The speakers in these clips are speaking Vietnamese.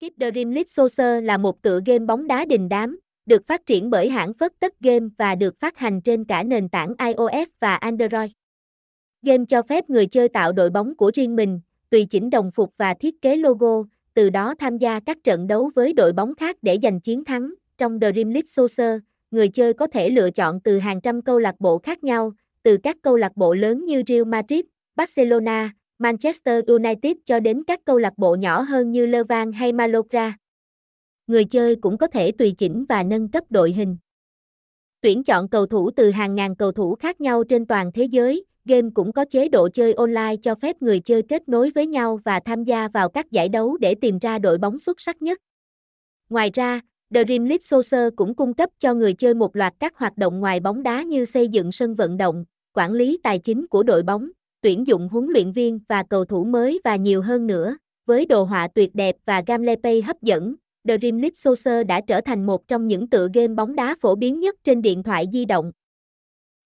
Keep Dream League Soccer là một tựa game bóng đá đình đám, được phát triển bởi hãng Phất Tất Game và được phát hành trên cả nền tảng iOS và Android. Game cho phép người chơi tạo đội bóng của riêng mình, tùy chỉnh đồng phục và thiết kế logo, từ đó tham gia các trận đấu với đội bóng khác để giành chiến thắng. Trong Dream League Soccer, người chơi có thể lựa chọn từ hàng trăm câu lạc bộ khác nhau, từ các câu lạc bộ lớn như Real Madrid, Barcelona, Manchester United cho đến các câu lạc bộ nhỏ hơn như Levan hay Mallorca. Người chơi cũng có thể tùy chỉnh và nâng cấp đội hình. Tuyển chọn cầu thủ từ hàng ngàn cầu thủ khác nhau trên toàn thế giới, game cũng có chế độ chơi online cho phép người chơi kết nối với nhau và tham gia vào các giải đấu để tìm ra đội bóng xuất sắc nhất. Ngoài ra, Dream League Soccer cũng cung cấp cho người chơi một loạt các hoạt động ngoài bóng đá như xây dựng sân vận động, quản lý tài chính của đội bóng, tuyển dụng huấn luyện viên và cầu thủ mới và nhiều hơn nữa. Với đồ họa tuyệt đẹp và gameplay hấp dẫn, Dream League Soccer đã trở thành một trong những tựa game bóng đá phổ biến nhất trên điện thoại di động.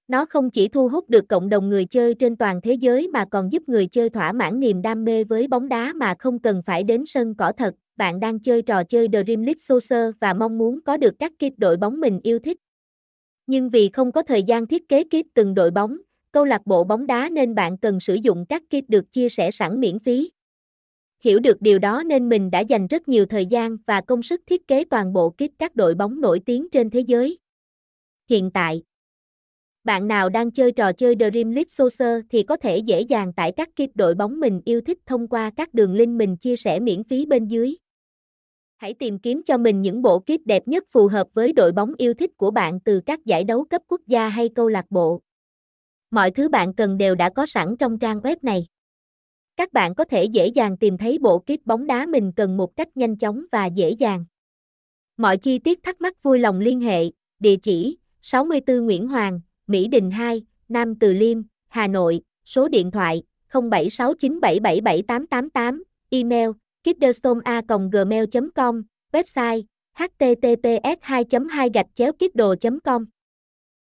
Nó không chỉ thu hút được cộng đồng người chơi trên toàn thế giới mà còn giúp người chơi thỏa mãn niềm đam mê với bóng đá mà không cần phải đến sân cỏ thật. Bạn đang chơi trò chơi Dream League Soccer và mong muốn có được các kit đội bóng mình yêu thích. Nhưng vì không có thời gian thiết kế kit từng đội bóng, câu lạc bộ bóng đá nên bạn cần sử dụng các kit được chia sẻ sẵn miễn phí. Hiểu được điều đó nên mình đã dành rất nhiều thời gian và công sức thiết kế toàn bộ kit các đội bóng nổi tiếng trên thế giới. Hiện tại, bạn nào đang chơi trò chơi Dream League Soccer thì có thể dễ dàng tải các kit đội bóng mình yêu thích thông qua các đường link mình chia sẻ miễn phí bên dưới. Hãy tìm kiếm cho mình những bộ kit đẹp nhất phù hợp với đội bóng yêu thích của bạn từ các giải đấu cấp quốc gia hay câu lạc bộ. Mọi thứ bạn cần đều đã có sẵn trong trang web này. Các bạn có thể dễ dàng tìm thấy bộ kit bóng đá mình cần một cách nhanh chóng và dễ dàng. Mọi chi tiết thắc mắc vui lòng liên hệ, địa chỉ 64 Nguyễn Hoàng, Mỹ Đình 2, Nam Từ Liêm, Hà Nội, số điện thoại 0769777888, email kidderstorma gmail com website https 2 2 gạch chéo com